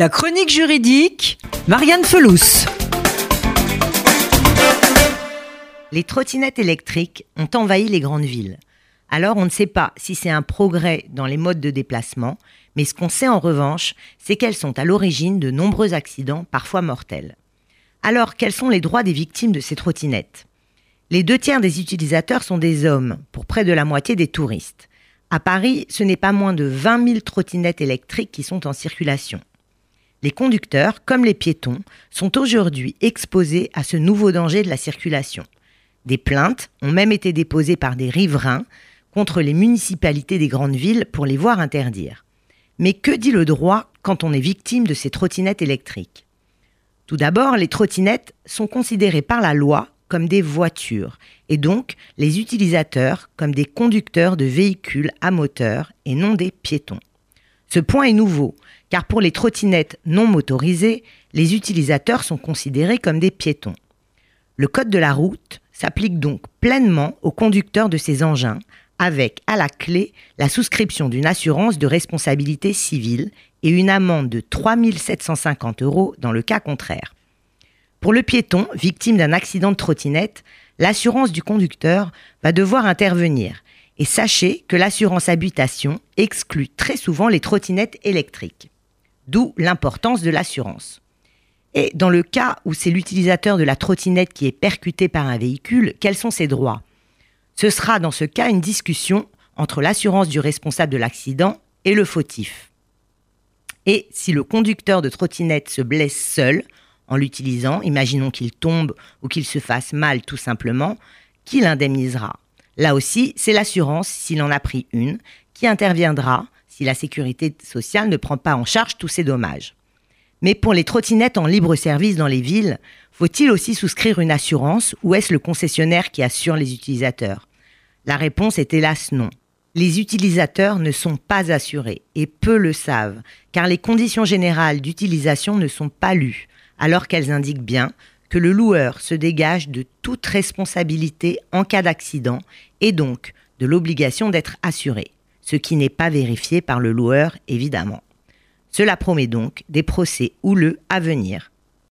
La chronique juridique, Marianne Felous. Les trottinettes électriques ont envahi les grandes villes. Alors on ne sait pas si c'est un progrès dans les modes de déplacement, mais ce qu'on sait en revanche, c'est qu'elles sont à l'origine de nombreux accidents, parfois mortels. Alors quels sont les droits des victimes de ces trottinettes? Les deux tiers des utilisateurs sont des hommes, pour près de la moitié des touristes. À Paris, ce n'est pas moins de 20 000 trottinettes électriques qui sont en circulation. Les conducteurs, comme les piétons, sont aujourd'hui exposés à ce nouveau danger de la circulation. Des plaintes ont même été déposées par des riverains contre les municipalités des grandes villes pour les voir interdire. Mais que dit le droit quand on est victime de ces trottinettes électriques? Tout d'abord, les trottinettes sont considérées par la loi comme des voitures, et donc les utilisateurs comme des conducteurs de véhicules à moteur et non des piétons. Ce point est nouveau, car pour les trottinettes non motorisées, les utilisateurs sont considérés comme des piétons. Le code de la route s'applique donc pleinement aux conducteurs de ces engins, avec à la clé la souscription d'une assurance de responsabilité civile et une amende de 3 750 euros dans le cas contraire. Pour le piéton, victime d'un accident de trottinette, l'assurance du conducteur va devoir intervenir. Et sachez que l'assurance habitation exclut très souvent les trottinettes électriques d'où l'importance de l'assurance. Et dans le cas où c'est l'utilisateur de la trottinette qui est percuté par un véhicule, quels sont ses droits? Ce sera dans ce cas une discussion entre l'assurance du responsable de l'accident et le fautif. Et si le conducteur de trottinette se blesse seul en l'utilisant, imaginons qu'il tombe ou qu'il se fasse mal tout simplement, qui l'indemnisera? Là aussi, c'est l'assurance, s'il en a pris une, qui interviendra si la sécurité sociale ne prend pas en charge tous ces dommages. Mais pour les trottinettes en libre service dans les villes, faut-il aussi souscrire une assurance ou est-ce le concessionnaire qui assure les utilisateurs? La réponse est hélas non. Les utilisateurs ne sont pas assurés et peu le savent, car les conditions générales d'utilisation ne sont pas lues, alors qu'elles indiquent bien que le loueur se dégage de toute responsabilité en cas d'accident et donc de l'obligation d'être assuré ce qui n'est pas vérifié par le loueur évidemment. Cela promet donc des procès houleux à venir.